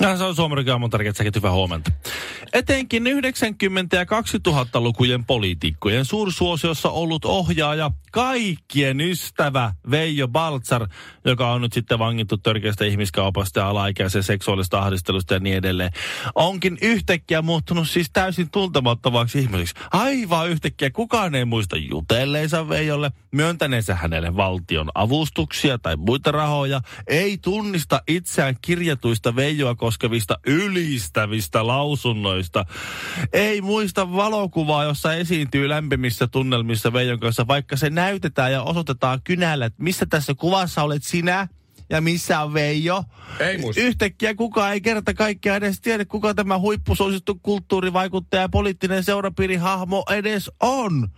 Ja se on Suomen aamun tärkeät säkin hyvää huomenta. Etenkin 90- ja 2000-lukujen poliitikkojen suursuosiossa ollut ohjaaja, kaikkien ystävä Veijo Baltzar, joka on nyt sitten vangittu törkeästä ihmiskaupasta ja alaikäisen seksuaalista ahdistelusta ja niin edelleen, onkin yhtäkkiä muuttunut siis täysin tuntemattomaksi ihmiseksi. Aivan yhtäkkiä kukaan ei muista jutelleensa Veijolle, myöntäneensä hänelle valtion avustuksia tai muita rahoja, ei tunnista itseään kirjatuista Veijoa koskevista ylistävistä lausunnoista. Ei muista valokuvaa, jossa esiintyy lämpimissä tunnelmissa Veijon kanssa, vaikka se näytetään ja osoitetaan kynällä, että missä tässä kuvassa olet sinä ja missä on Veijo. Ei muista. Yhtäkkiä kukaan ei kerta kaikkiaan edes tiedä, kuka tämä huippusuosittu kulttuurivaikuttaja ja poliittinen seurapiirihahmo edes on.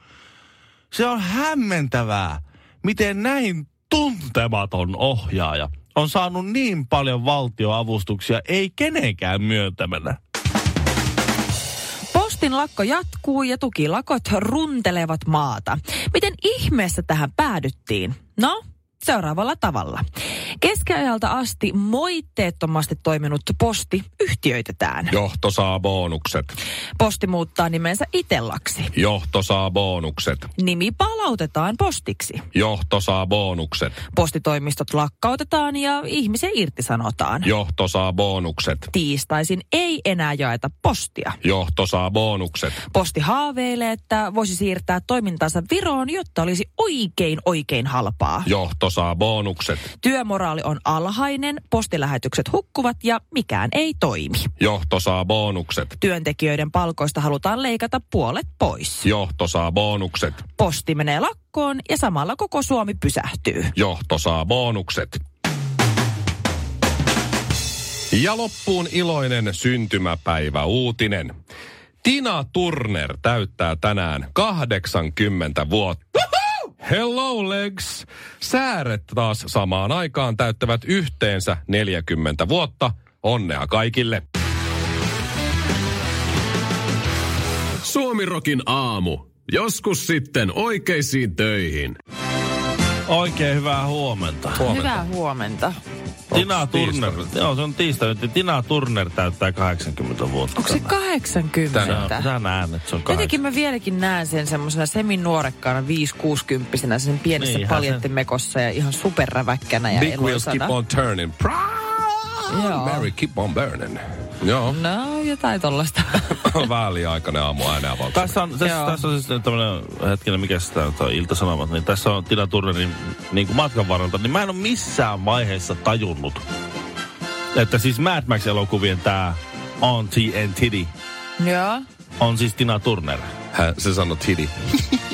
Se on hämmentävää, miten näin tuntematon ohjaaja on saanut niin paljon valtioavustuksia, ei kenenkään myöntämänä. Postin lakko jatkuu ja tukilakot runtelevat maata. Miten ihmeessä tähän päädyttiin? No, seuraavalla tavalla. Keskiajalta asti moitteettomasti toiminut posti yhtiöitetään. Johto saa bonukset. Posti muuttaa nimensä Itellaksi. Johto saa bonukset. Nimi palautetaan postiksi. Johto saa bonukset. Postitoimistot lakkautetaan ja ihmisiä irtisanotaan. Johto saa bonukset. Tiistaisin ei enää jaeta postia. Johto saa bonukset. Posti haaveilee, että voisi siirtää toimintansa Viroon, jotta olisi oikein oikein halpaa. Johto saa bonukset. Työmoraali on alhainen, postilähetykset hukkuvat ja mikään ei toimi. Johto saa bonukset. Työntekijöiden palkoista halutaan leikata puolet pois. Johto saa bonukset. Posti menee lakkoon ja samalla koko Suomi pysähtyy. Johto saa bonukset. Ja loppuun iloinen syntymäpäivä uutinen. Tina Turner täyttää tänään 80 vuotta. Hello legs! Sääret taas samaan aikaan täyttävät yhteensä 40 vuotta. Onnea kaikille! Suomirokin aamu. Joskus sitten oikeisiin töihin. Oikein hyvää huomenta. Hyvää huomenta. Tina Turner, joo se on tiistai nyt. Tina Turner täyttää 80 vuotta. Onko se tänään. 80? Sä, sä näen, että se on 80. Jotenkin mä vieläkin näen sen semmoisena seminuorekkaana 5-60 sen pienessä Niinhän paljettimekossa ja ihan superräväkkänä ja Big wheels keep eloisana. on turning. Joo. Mary keep on burning. Joo. No, jotain tollasta. Väliaikainen aamu ääneen avaus. Tässä on, tässä, Joo. tässä on siis tämmöinen, hetkinen, mikä sitä nyt on, Ilta-Sanomat, niin tässä on Tina Turnerin niin kuin matkan varrelta, niin mä en ole missään vaiheessa tajunnut, että siis Mad Max-elokuvien tämä Auntie and Titty Joo. on siis Tina Turner. Hän, se sanoi Titty.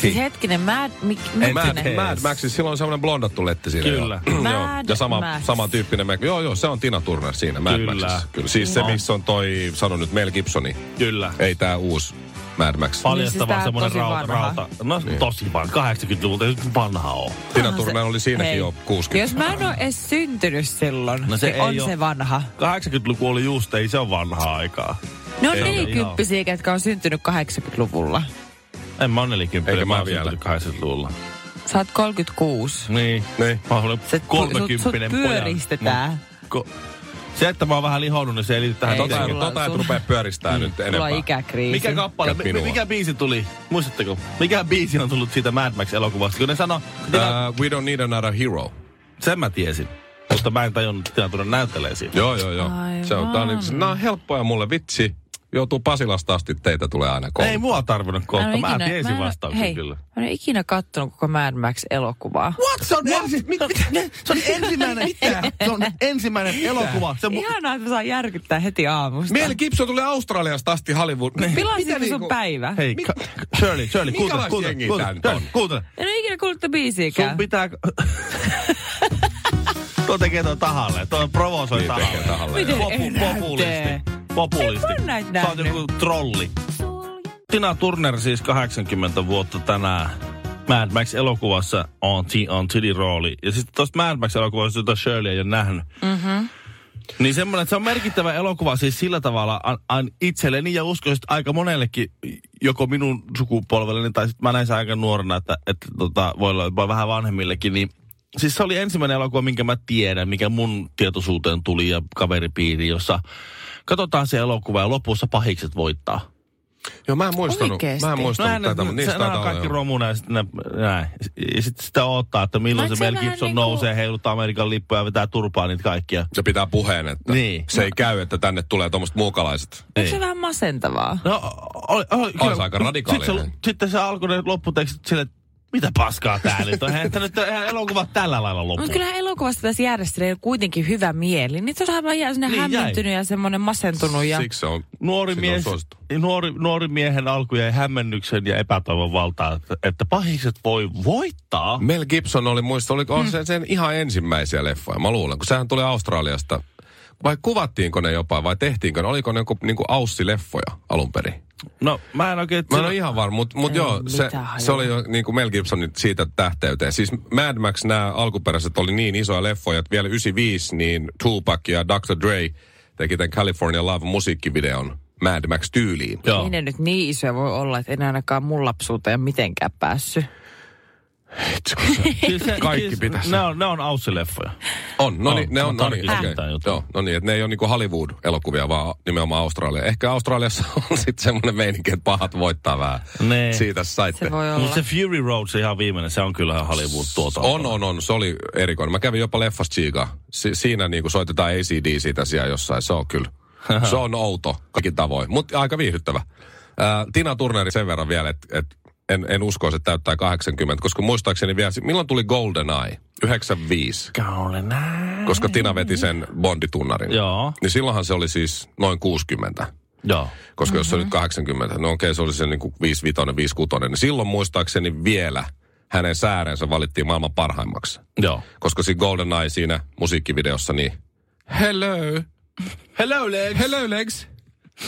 Siis hetkinen, Mad... Mik, En Mad. Mad- Mad Max, siis silloin on semmoinen blondattu letti siinä. Kyllä. Joo. Mad joo. Ja sama, Max. samantyyppinen mekko. Joo, joo, se on Tina Turner siinä Mad Kyllä. Maxissa. Kyllä. Siis se, No. missä on toi, sano nyt Mel Gibsoni. Kyllä. Ei tää uusi Mad Max. Paljastava Niin siis semmoinen tosi rauta, vanha. rauta. No Niin. tosi vanha, 80-luvulta, ei nyt vanha ole. Tina Turner se- oli siinäkin Hei, jo 60. Jos mä en ole edes syntynyt silloin, No se se ei on oo- se vanha. 80-luku oli just, ei se ole vanhaa aikaa. Ne on Ei ole, nelikymppisiä, ketkä on syntynyt 80-luvulla. En mä ole 40, Eikä mä oon vielä. syntynyt 80-luvulla. Sä oot 36. Niin. Niin. Mä olen Se, 30 sut, sut pojan. pyöristetään. Ko- se, että mä oon vähän lihonnut, niin se ei liity tähän Ei, Tota, sulla- tota et sulla- rupea pyöristää nyt Sulla enempää. on ikäkriisi. Mikä kappale, mi- minua. mikä biisi tuli? Muistatteko? Mikä biisi on tullut siitä Mad Max-elokuvasta? Kun ne sano, Uh, we don't need another hero. sen mä tiesin. Mutta mä en tajunnut, että Tina Turner näyttelee siinä. Joo, joo, joo. Se on, tää on, Aivan. nämä on helppoja mulle. Vitsi, joutuu Pasilasta asti, teitä tulee aina kouluun. Ei mua tarvinnut kohta. Mä, ikinä- tiesin mä vastauksen hei, kyllä. Mä en ikinä kattonut koko Mad Max-elokuvaa. What? Se on, ensi, mit, mit, se on ensimmäinen, se on ensimmäinen elokuva. Se, mu- Ihanaa, että mä saan järkyttää heti aamusta. Mel Gibson tuli Australiasta asti Hollywood. Pilasitko Mitä sun niinku- päivä? hei, ka- Shirley, Shirley, kuuntele, kuuntele, kuuntele. En ole ikinä kuullut tätä Sun biisiäkään. pitää... Tuo tekee tuon tahalle. Tuo provosoi Niin tahalle. tekee tahalle, Miten populisti. Populisti. On nähnyt. joku trolli. Tina Turner siis 80 vuotta tänään. Mad Max-elokuvassa on, on rooli. Ja sitten tuosta Mad Max-elokuvasta, jota Shirley ei ole nähnyt. Mm-hmm. Niin semmoinen, että se on merkittävä elokuva siis sillä tavalla an, an itselleni ja uskoisin, että aika monellekin, joko minun sukupolvelleni tai sitten mä näin sen aika nuorena, että, että tota, voi olla voi vähän vanhemmillekin, niin siis se oli ensimmäinen elokuva, minkä mä tiedän, mikä mun tietoisuuteen tuli ja kaveripiiri, jossa katsotaan se elokuva ja lopussa pahikset voittaa. Joo, mä en muistanut, Oikeesti? mä en muistanut Näin, tätä, ne, mutta se, niistä taitaa on kaikki olla. romuna ja sitten ne, näin. Ja sitten sitä odottaa, että milloin Onko se se Mel Gibson niinku- nousee, heiluttaa Amerikan lippuja ja vetää turpaa niitä kaikkia. Ja pitää puheen, että Niin. se ei käy, että tänne tulee tuommoiset muukalaiset. Onko se vähän masentavaa? No, oli, oli, Olisi aika radikaalia Sitten se, sitten se alkoi ne lopputekstit silleen, että mitä paskaa tää nyt on? Eihän nyt eihän elokuvat tällä lailla loppu. No kyllä elokuvasta pitäisi järjestellä kuitenkin hyvä mieli. Niin se on vähän jää sinne Niin jäi. hämmentynyt ja semmoinen masentunut. Ja... Siksi se on Nuori, mies, suosittu. nuori, nuori miehen alku jäi hämmennyksen ja epätoivon valtaan, että, että pahikset voi voittaa. Mel Gibson oli muista, oli, on sen, sen ihan ensimmäisiä leffoja, mä luulen, kun sehän tuli Australiasta. Vai kuvattiinko ne jopa, vai tehtiinkö ne, oliko ne joku niinku Aussi-leffoja alun perin? No mä en oikein... Mä en ole ihan varma, mutta mut Ei joo, se, se oli jo niin kuin Mel Gibsonin siitä tähteyteen. Siis Mad Max, nämä alkuperäiset oli niin isoja leffoja, että vielä 95, niin Tupac ja Dr. Dre teki tämän California Love musiikkivideon Mad Max tyyliin. Joo. Ei ne nyt niin isoja voi olla, että en ainakaan mun lapsuuteen mitenkään päässyt. Siis se- Kaikki siis pitäisi. Ne on, ne on Aussi-leffoja. On, no niin, ne on, no niin, jutun. Joo, no niin, että ne ei ole niinku Hollywood-elokuvia, vaan nimenomaan Australia. Ehkä Australiassa on sitten semmoinen meininki, että pahat voittaa vähän. Nee. Siitä saitte. Se voi olla. Mutta se Fury Road, se ihan viimeinen, se on kyllä Hollywood tuota. On, on, on. Se oli erikoinen. Mä kävin jopa leffas Chiga. Si- siinä niinku soitetaan ACD siitä siellä jossain. Se on kyllä. Se on outo kaikin tavoin, mutta aika viihdyttävä. Ää, Tina Turneri sen verran vielä, että et en, en uskoisi, että täyttää 80, koska muistaakseni vielä, milloin tuli Golden Eye? 95. Koska Tina veti sen Bonditunnarin. Joo. Niin silloinhan se oli siis noin 60. Joo. Koska jos se on nyt 80, no okei, se oli se niin kuin 55, 56, niin silloin muistaakseni vielä hänen säärensä valittiin maailman parhaimmaksi. Joo. Koska siinä Golden Eye siinä musiikkivideossa, niin hello, Hello, Lex. hello legs,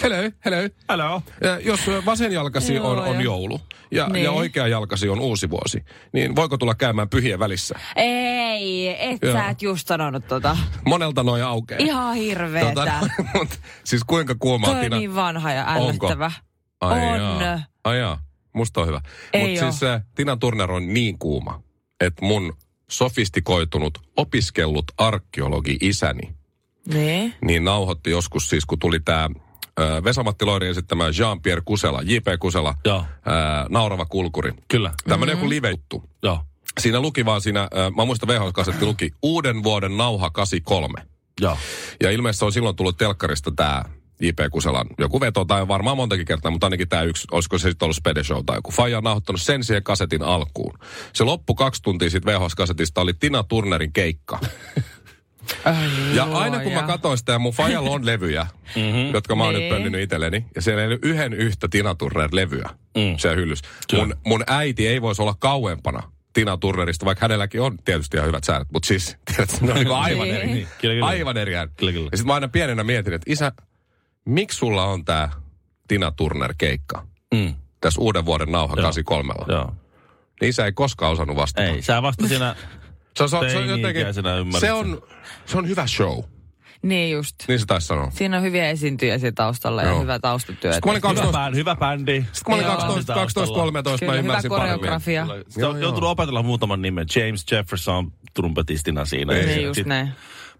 hello, hello. Hello. Ja jos vasen jalkasi Joo, on, on joo. joulu ja, Niin. ja oikea jalkasi on uusi vuosi, niin voiko tulla käymään pyhien välissä? Ei, et Joo. sä et just sanonut tota. Monelta noin aukeaa. Ihan hirveetä. mut, siis kuinka kuumaa Toi on Tina... niin vanha ja Onko? ällöttävä. Ai on. Jaa. Ai jaa. Musta on hyvä. Mutta siis äh, Tina Turner on niin kuuma, että mun sofistikoitunut, opiskellut arkeologi isäni, Niin. niin nauhoitti joskus siis, kun tuli tämä Vesamatti Loiri esittämä Jean-Pierre Kusela, J.P. Kusela, Joo. ää, Naurava kulkuri. Kyllä. Tämmöinen joku live-juttu. Joo. Siinä luki vaan siinä, ää, mä muistan VHS-kasetti luki Uuden vuoden nauha 83. Joo. Ja ilmeisesti se on silloin tullut telkkarista tämä J.P. Kuselan joku veto, tai varmaan montakin kertaa, mutta ainakin tämä yksi, olisiko se sitten ollut Spede Show tai joku. Faija on nauhoittanut sen siihen kasetin alkuun. Se loppu kaksi tuntia sitten VHS-kasetista oli Tina Turnerin keikka. Ja aina kun mä katsoin sitä, ja mun Fajalla on levyjä, mm-hmm. jotka mä oon nyt Niin. pöllinyt itselleni, ja siellä ei ole yhden yhtä Tina Turner-levyä Mm. siellä hyllyssä. Mun, mun äiti ei voisi olla kauempana Tina Turnerista, vaikka hänelläkin on tietysti ihan hyvät säännöt, mutta siis, ne on niinku aivan eri. Niin. Kyllä, kyllä. Aivan eri ääni. Kyllä, kyllä. Ja sitten mä aina pienenä mietin, että isä, miksi sulla on tää Tina Turner-keikka Mm. tässä uuden vuoden nauha Joo. 83? Joo. Niin isä ei koskaan osannut vastata. Ei, sä vasta siinä... Se on, se on, se on jotenkin, se on, se on hyvä show. Niin just. Niin se taisi sanoa. Siinä on hyviä esiintyjä siinä taustalla ja Joo. hyvä taustatyö. Sitten kun mä olin Hyvä, 12, bändi, hyvä bändi. sitten kun mä olin Joo. 12, 12 13, mä Kyllä, hyvä ymmärsin paremmin. koreografia. Sitten on joutunut opetella muutaman nimen. James Jefferson trumpetistina siinä. Niin, Ja Niin just sit näin.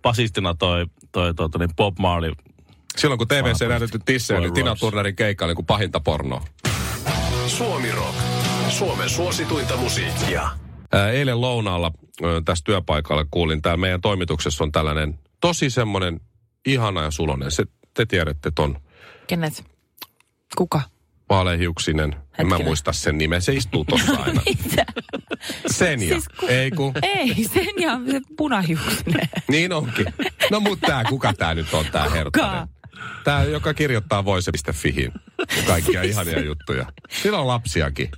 Basistina toi, toi, toi, toi niin Bob Marley. Silloin kun TVC näytetty tissejä, niin Tina. Turnerin keikka oli kuin pahinta pornoa. Suomi Rock. Suomen suosituinta musiikkia. Eilen lounaalla tässä työpaikalla kuulin, täällä meidän toimituksessa on tällainen tosi semmoinen ihana ja sulonen. Se, te tiedätte ton Kenet? Kuka? vaalehiuksinen. En mä muista sen nimen. Se istuu tossa aina. Mitä? Senja. Siis ku- Ei kun. Ei, sen ja se punahiuksinen. Niin onkin. No mutta tää, kuka tää nyt on tää herttainen? Tää, joka kirjoittaa voise.fihin kaikkia ihania juttuja. Sillä on lapsiakin.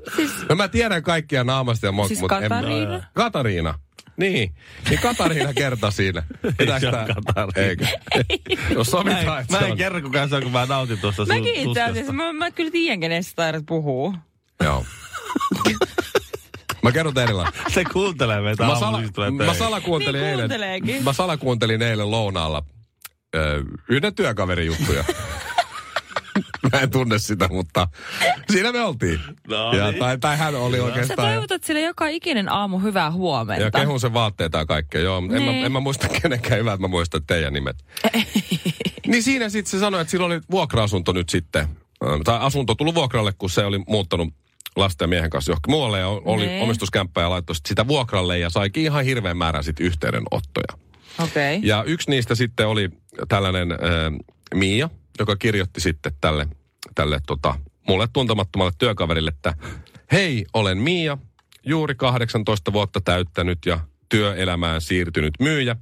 No mä tiedän kaikkia naamasta ja mo- Siis mut en- Katariina? Katariina. Niin. Niin Katariina kertoi siinä. Pitääkö se Katariina. Eikö? Jos Mä en, sovitaan, mä se en on. kerro kukaan se on, kun mä nautin tuosta Mäkin itse tuskasta. asiassa, mä, mä kyllä tiedän, kenestä taidat puhuu. Joo. Mä kerron teille. Se kuuntelee meitä Mä, sala, siis mä salakuuntelin Niin eilen. Mä salakuuntelin eilen lounaalla ö, yhden työkaverin juttuja. mä en tunne sitä, mutta siinä me oltiin. No ja, niin. tai, tai hän oli Sä oikeastaan. toivotat sille joka ikinen aamu hyvää huomenta. Ja kehun sen vaatteita ja kaikkea, joo. En, mä, Niin. en mä muista kenenkään hyvää, että mä muistan teidän nimet. niin siinä sitten se sanoi, että sillä oli vuokra-asunto nyt sitten. ö, Tai asunto tullut vuokralle, kun se oli muuttanut lasten ja miehen kanssa johonkin muualle ja oli Niin. omistuskämppä ja laittoi sit sitä vuokralle ja saikin ihan hirveän määrän sitten yhteydenottoja. Okei. Okay. Ja yksi niistä sitten oli tällainen äh, Miia, joka kirjoitti sitten tälle, tälle tota, mulle tuntemattomalle työkaverille, että hei, olen Miia, juuri 18 vuotta täyttänyt ja työelämään siirtynyt myyjä.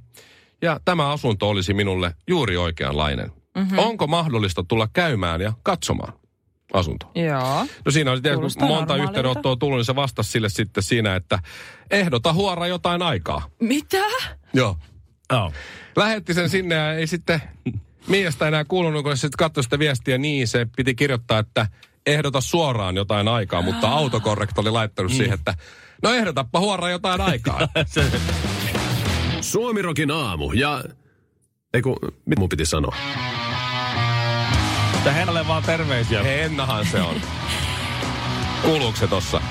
Ja tämä asunto olisi minulle juuri oikeanlainen. Mm-hmm. Onko mahdollista tulla käymään ja katsomaan asuntoa? Joo. No siinä oli tietysti, kun monta normaalilta. yhteydenottoa tullut, niin se vastasi sille sitten siinä, että ehdota huora jotain aikaa. Mitä? Joo. Joo. Lähetti sen sinne ja ei sitten Miasta enää kuulunut, kun sitten katsoi sitä viestiä niin, se piti kirjoittaa, että ehdota suoraan jotain aikaa, mutta autokorrekt oli laittanut siihen, että no ehdotappa huoraan jotain aikaa. Suomirokin aamu ja... Eiku, mitä mun piti sanoa? että Hennalle vaan terveisiä. Hennahan se on. Kuuluuko se tossa?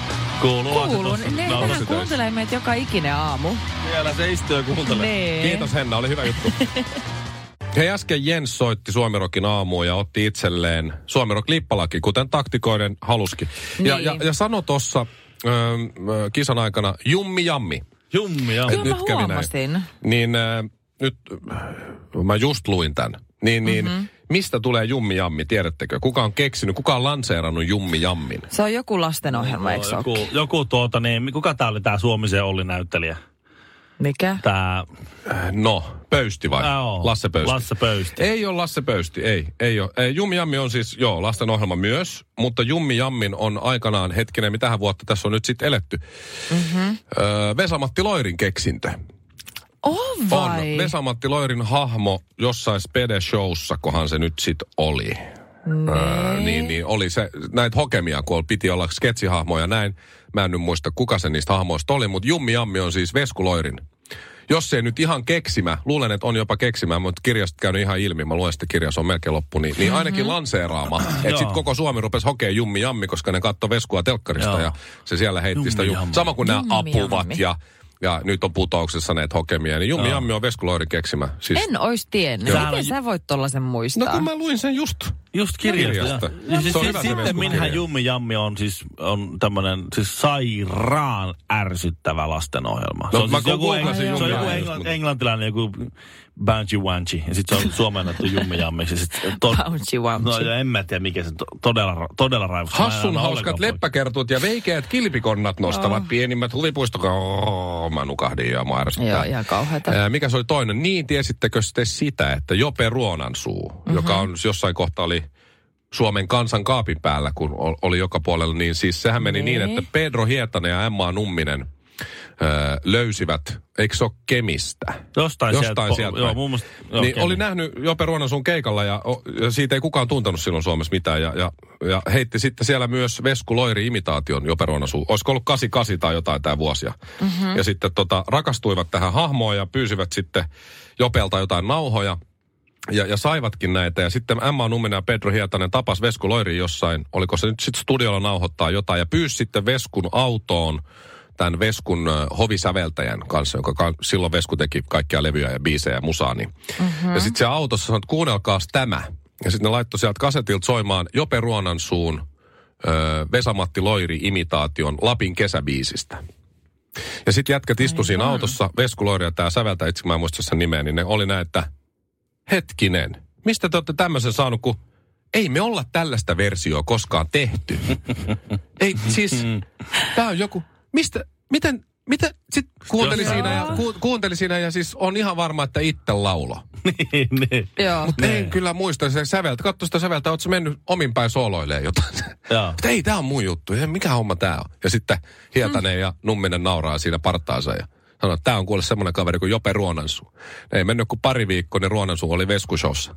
Kuuluu. Kuulun. Ne No, kuuntelee meitä joka ikinen aamu. siellä se istuu ja kuuntelee. Nee. Kiitos Henna, oli hyvä juttu. Hei, äsken Jens soitti Suomirokin aamuun ja otti itselleen Suomirok lippalaki, kuten taktikoiden haluskin. Ja, Niin. ja, ja sano tuossa kisan aikana jummi jammi. Jummi, joo. Kyllä nyt mä kävi näin. huomasin. Niin äh, nyt, mä just luin tämän. Niin, niin mm-hmm. mistä tulee jummi jammi, tiedättekö? Kuka on keksinyt, kuka on lanseerannut jummi jammin? Se on joku lastenohjelma, eikö se joku, joku tuota, niin, kuka tää oli tää Suomisen Olli näyttelijä? Mikä? Tää, Äh, No, Pöysti vai? Joo, Lasse Pöysti. Lasse Pöysti. Ei ole Lasse Pöysti, ei. ei ole. Jummi Jammi on siis, joo, lasten ohjelma myös, mutta Jummi Jammin on aikanaan, hetkinen, mitähän vuotta tässä on nyt sitten eletty. Mm-hmm. Öö, Vesamatti Loirin keksintö. On On. vai? Vesamatti Loirin hahmo jossain Spede-showssa, kohan se nyt sitten oli. Öö, niin, niin oli se, näitä hokemia, kun piti olla sketsihahmoja ja näin. Mä en nyt muista, kuka se niistä hahmoista oli, mutta Jummi Jammi on siis Vesku Loirin. Jos se ei nyt ihan keksimä, luulen, että on jopa keksimä, mutta kirjasta käynyt ihan ilmi, mä luen sitä kirjaa, se on melkein loppu, niin, niin ainakin lanseeraama. Että sitten koko Suomi rupesi hokea Jummi Jammi, koska ne katsoi Veskua telkkarista Joo. ja se siellä heitti sitä. Jummi Jum- Jammi. Sama kuin nämä Jummi apuvat Jammi. ja, ja nyt on putouksessa näitä hokemia, niin Jummi. Jammi on Vesku Loirin keksimä. Siis, En ois tiennyt. Miten sä voit tollasen no muistaa? kun mä luin sen just. Just kirjasta. Kirjasta. Ja, ja siis, Se on siis, se sitten minähän kirja. Jummi Jammi on siis on tämmönen siis sairaan ärsyttävä lastenohjelma. se No, on mä siis joku, engl- se on joku Jammi engl- just, mutta- englantilainen joku Banshee Wanchi. Ja sitten se on suomennettu Jummi Jammiksi. Ja sit, to, Bouncy no ja en mä tiedä mikä se to, todella, todella. Mä en Hassun hauskat leppäkertut ja veikeät kilpikonnat nostavat Oh. pienimmät huvipuistoka. Oh, mä nukahdin ja ärsyttää. Joo, ihan kauheeta. Ää, mikä se oli toinen? Niin, tiesittekö te sitä, että Jope Ruonansuu, mm-hmm. joka on jossain kohtaa oli Suomen kansan kaapin päällä, kun ol- oli joka puolella, niin siis sehän meni niin, Niin. että Pedro Hietanen ja Emma Numminen öö, löysivät, eikö se ole Kemistä? Jostain, Jostain sieltä. sieltä. Joo, muun muassa. joo, niin Kemi. oli nähnyt Jope Ruonansuun keikalla ja, o- ja siitä ei kukaan tuntenut silloin Suomessa mitään. Ja, ja, ja heitti sitten siellä myös Vesku Loiri imitaation Jope Ruonansuun. Olisiko ollut 88 tai jotain tämä vuosia. Mm-hmm. Ja sitten tota, rakastuivat tähän hahmoon ja pyysivät sitten Jopelta jotain nauhoja. Ja, ja saivatkin näitä. Ja sitten Emma Numminen ja Pedro Hietanen tapas Vesku Loiri jossain, oliko se nyt sitten studiolla nauhoittaa jotain. Ja pyysi sitten Veskun autoon tämän Veskun hovisäveltäjän kanssa, joka ka- silloin Vesku teki kaikkia levyjä ja biisejä ja musaa. Niin. Mm-hmm. Ja sitten se autossa sanoi, että kuunnelkaas tämä. Ja sitten ne laittoi sieltä kasetilta soimaan Jope Ruonansuun ö, Vesamatti Loiri imitaation Lapin kesäbiisistä. Ja sitten jätkät istu siinä autossa, Vesku Loiri ja tämä säveltä, itse mä en muista sen nimeä, niin ne oli näin, että hetkinen, mistä te olette tämmöisen saanut, kun ei me olla tällaista versioa koskaan tehty. ei, siis, tämä on joku, mistä, miten, miten, sit kuunteli Jos- siinä, ja, ku, kuunteli siinä ja siis on ihan varma, että itse laulo. niin, niin. Joo. Mutta en kyllä muista se säveltä. Katso sitä säveltä, ootko mennyt omin päin sooloilee jotain? Joo. Mutta ei, tämä on mun juttu. Ei, mikä homma tämä on? Ja sitten Hietanen ja Numminen nauraa siinä partaansa ja Sanoi, että tämä on kuule semmoinen kaveri kuin Jope Ruonansuu. Ne ei mennyt kuin pari viikkoa, niin Ruonansuu oli Veskushowssa.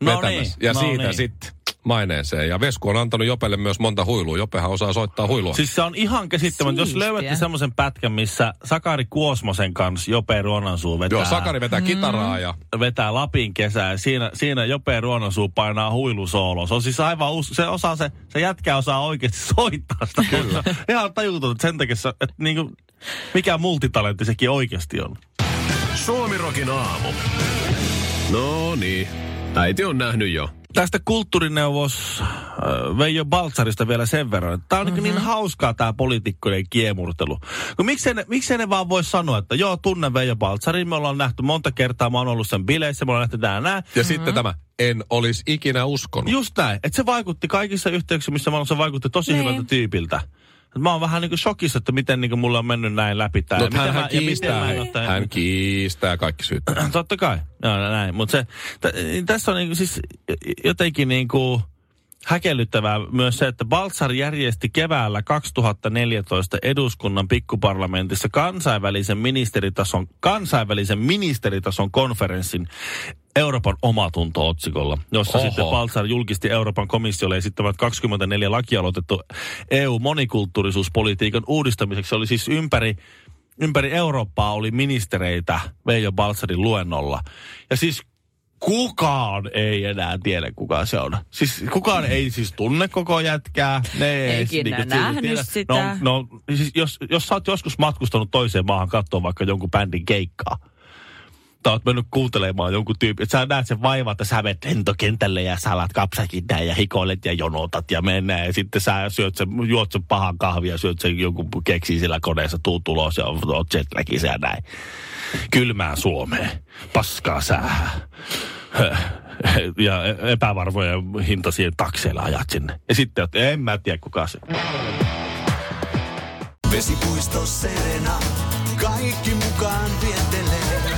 No vetämässä. niin, ja no siitä niin. sitten maineeseen. Ja Vesku on antanut Jopelle myös monta huilua. Jopehan osaa soittaa huilua. Siis se on ihan käsittämätöntä. Jos löydätte semmoisen pätkän, missä Sakari Kuosmosen kanssa Jope Ruonansuu vetää, Joo, Sakari vetää kitaraa ja vetää Lapin kesää. ja Siinä, siinä Jope Ruonansuu painaa huilusoolo. Se on siis aivan us- se, osaa se, se jätkä osaa oikeasti soittaa sitä. Kyllä. ihan tajutonta sen takia, se- että niinku, mikä multitalentti sekin oikeasti on. Suomirokin aamu. No niin, äiti on nähnyt jo. Tästä kulttuurineuvos äh, Veijo Baltzarista vielä sen verran, tämä on mm-hmm. niin hauskaa tämä poliitikkojen kiemurtelu. Kun miksei ne, miksei ne vaan voi sanoa, että joo, tunnen Veijo Baltzarin, me ollaan nähty monta kertaa, mä oon ollut sen bileissä, me ollaan nähty tää nää. Ja Mm-hmm. sitten tämä, en olisi ikinä uskonut. Just näin, että se vaikutti kaikissa yhteyksissä, missä mä olen, se vaikutti tosi Niin. hyvältä tyypiltä. Mä oon vähän niin kuin shokissa, että miten niin kuin mulla on mennyt näin läpi tää. No, hän, hän, mä- ja miten kiistää, mä hän kiistää kaikki syyt. Totta kai, joo näin. Mutta se, t- tässä on niinku siis jotenkin niinku häkellyttävää myös se, että Baltzar järjesti keväällä 2014 eduskunnan pikkuparlamentissa kansainvälisen ministeritason, kansainvälisen ministeritason konferenssin Euroopan omatunto-otsikolla, jossa Oho. sitten Baltzar julkisti Euroopan komissiolle esittämät 24 lakialoitettu EU-monikulttuurisuuspolitiikan uudistamiseksi. Se oli siis ympäri ympäri Eurooppaa oli ministereitä Veijo Baltsarin luennolla. Ja siis kukaan ei enää tiedä, kuka se on. Siis kukaan ei siis tunne koko jätkää. Ne ei edes Eikin niinku nähnyt tiedä. sitä. No, no siis jos, jos sä oot joskus matkustanut toiseen maahan katsoa vaikka jonkun bändin keikkaa, tai oot mennyt kuuntelemaan jonkun tyypin, että sä näet sen vaivan, että sä menet lentokentälle ja sä alat kapsakin näin ja hikoilet ja jonotat ja mennään ja sitten sä syöt sen, juot sen pahan kahvia, syöt sen jonkun keksi sillä koneessa, tuu tulos ja oot jetlagissa ja näin. Kylmään Suomeen, paskaa sää. Ja epävarvoja hintaisia takseilla ajat sinne. Ja sitten, että en mä tiedä kuka se. Vesipuisto Serena, kaikki mukaan vietelee.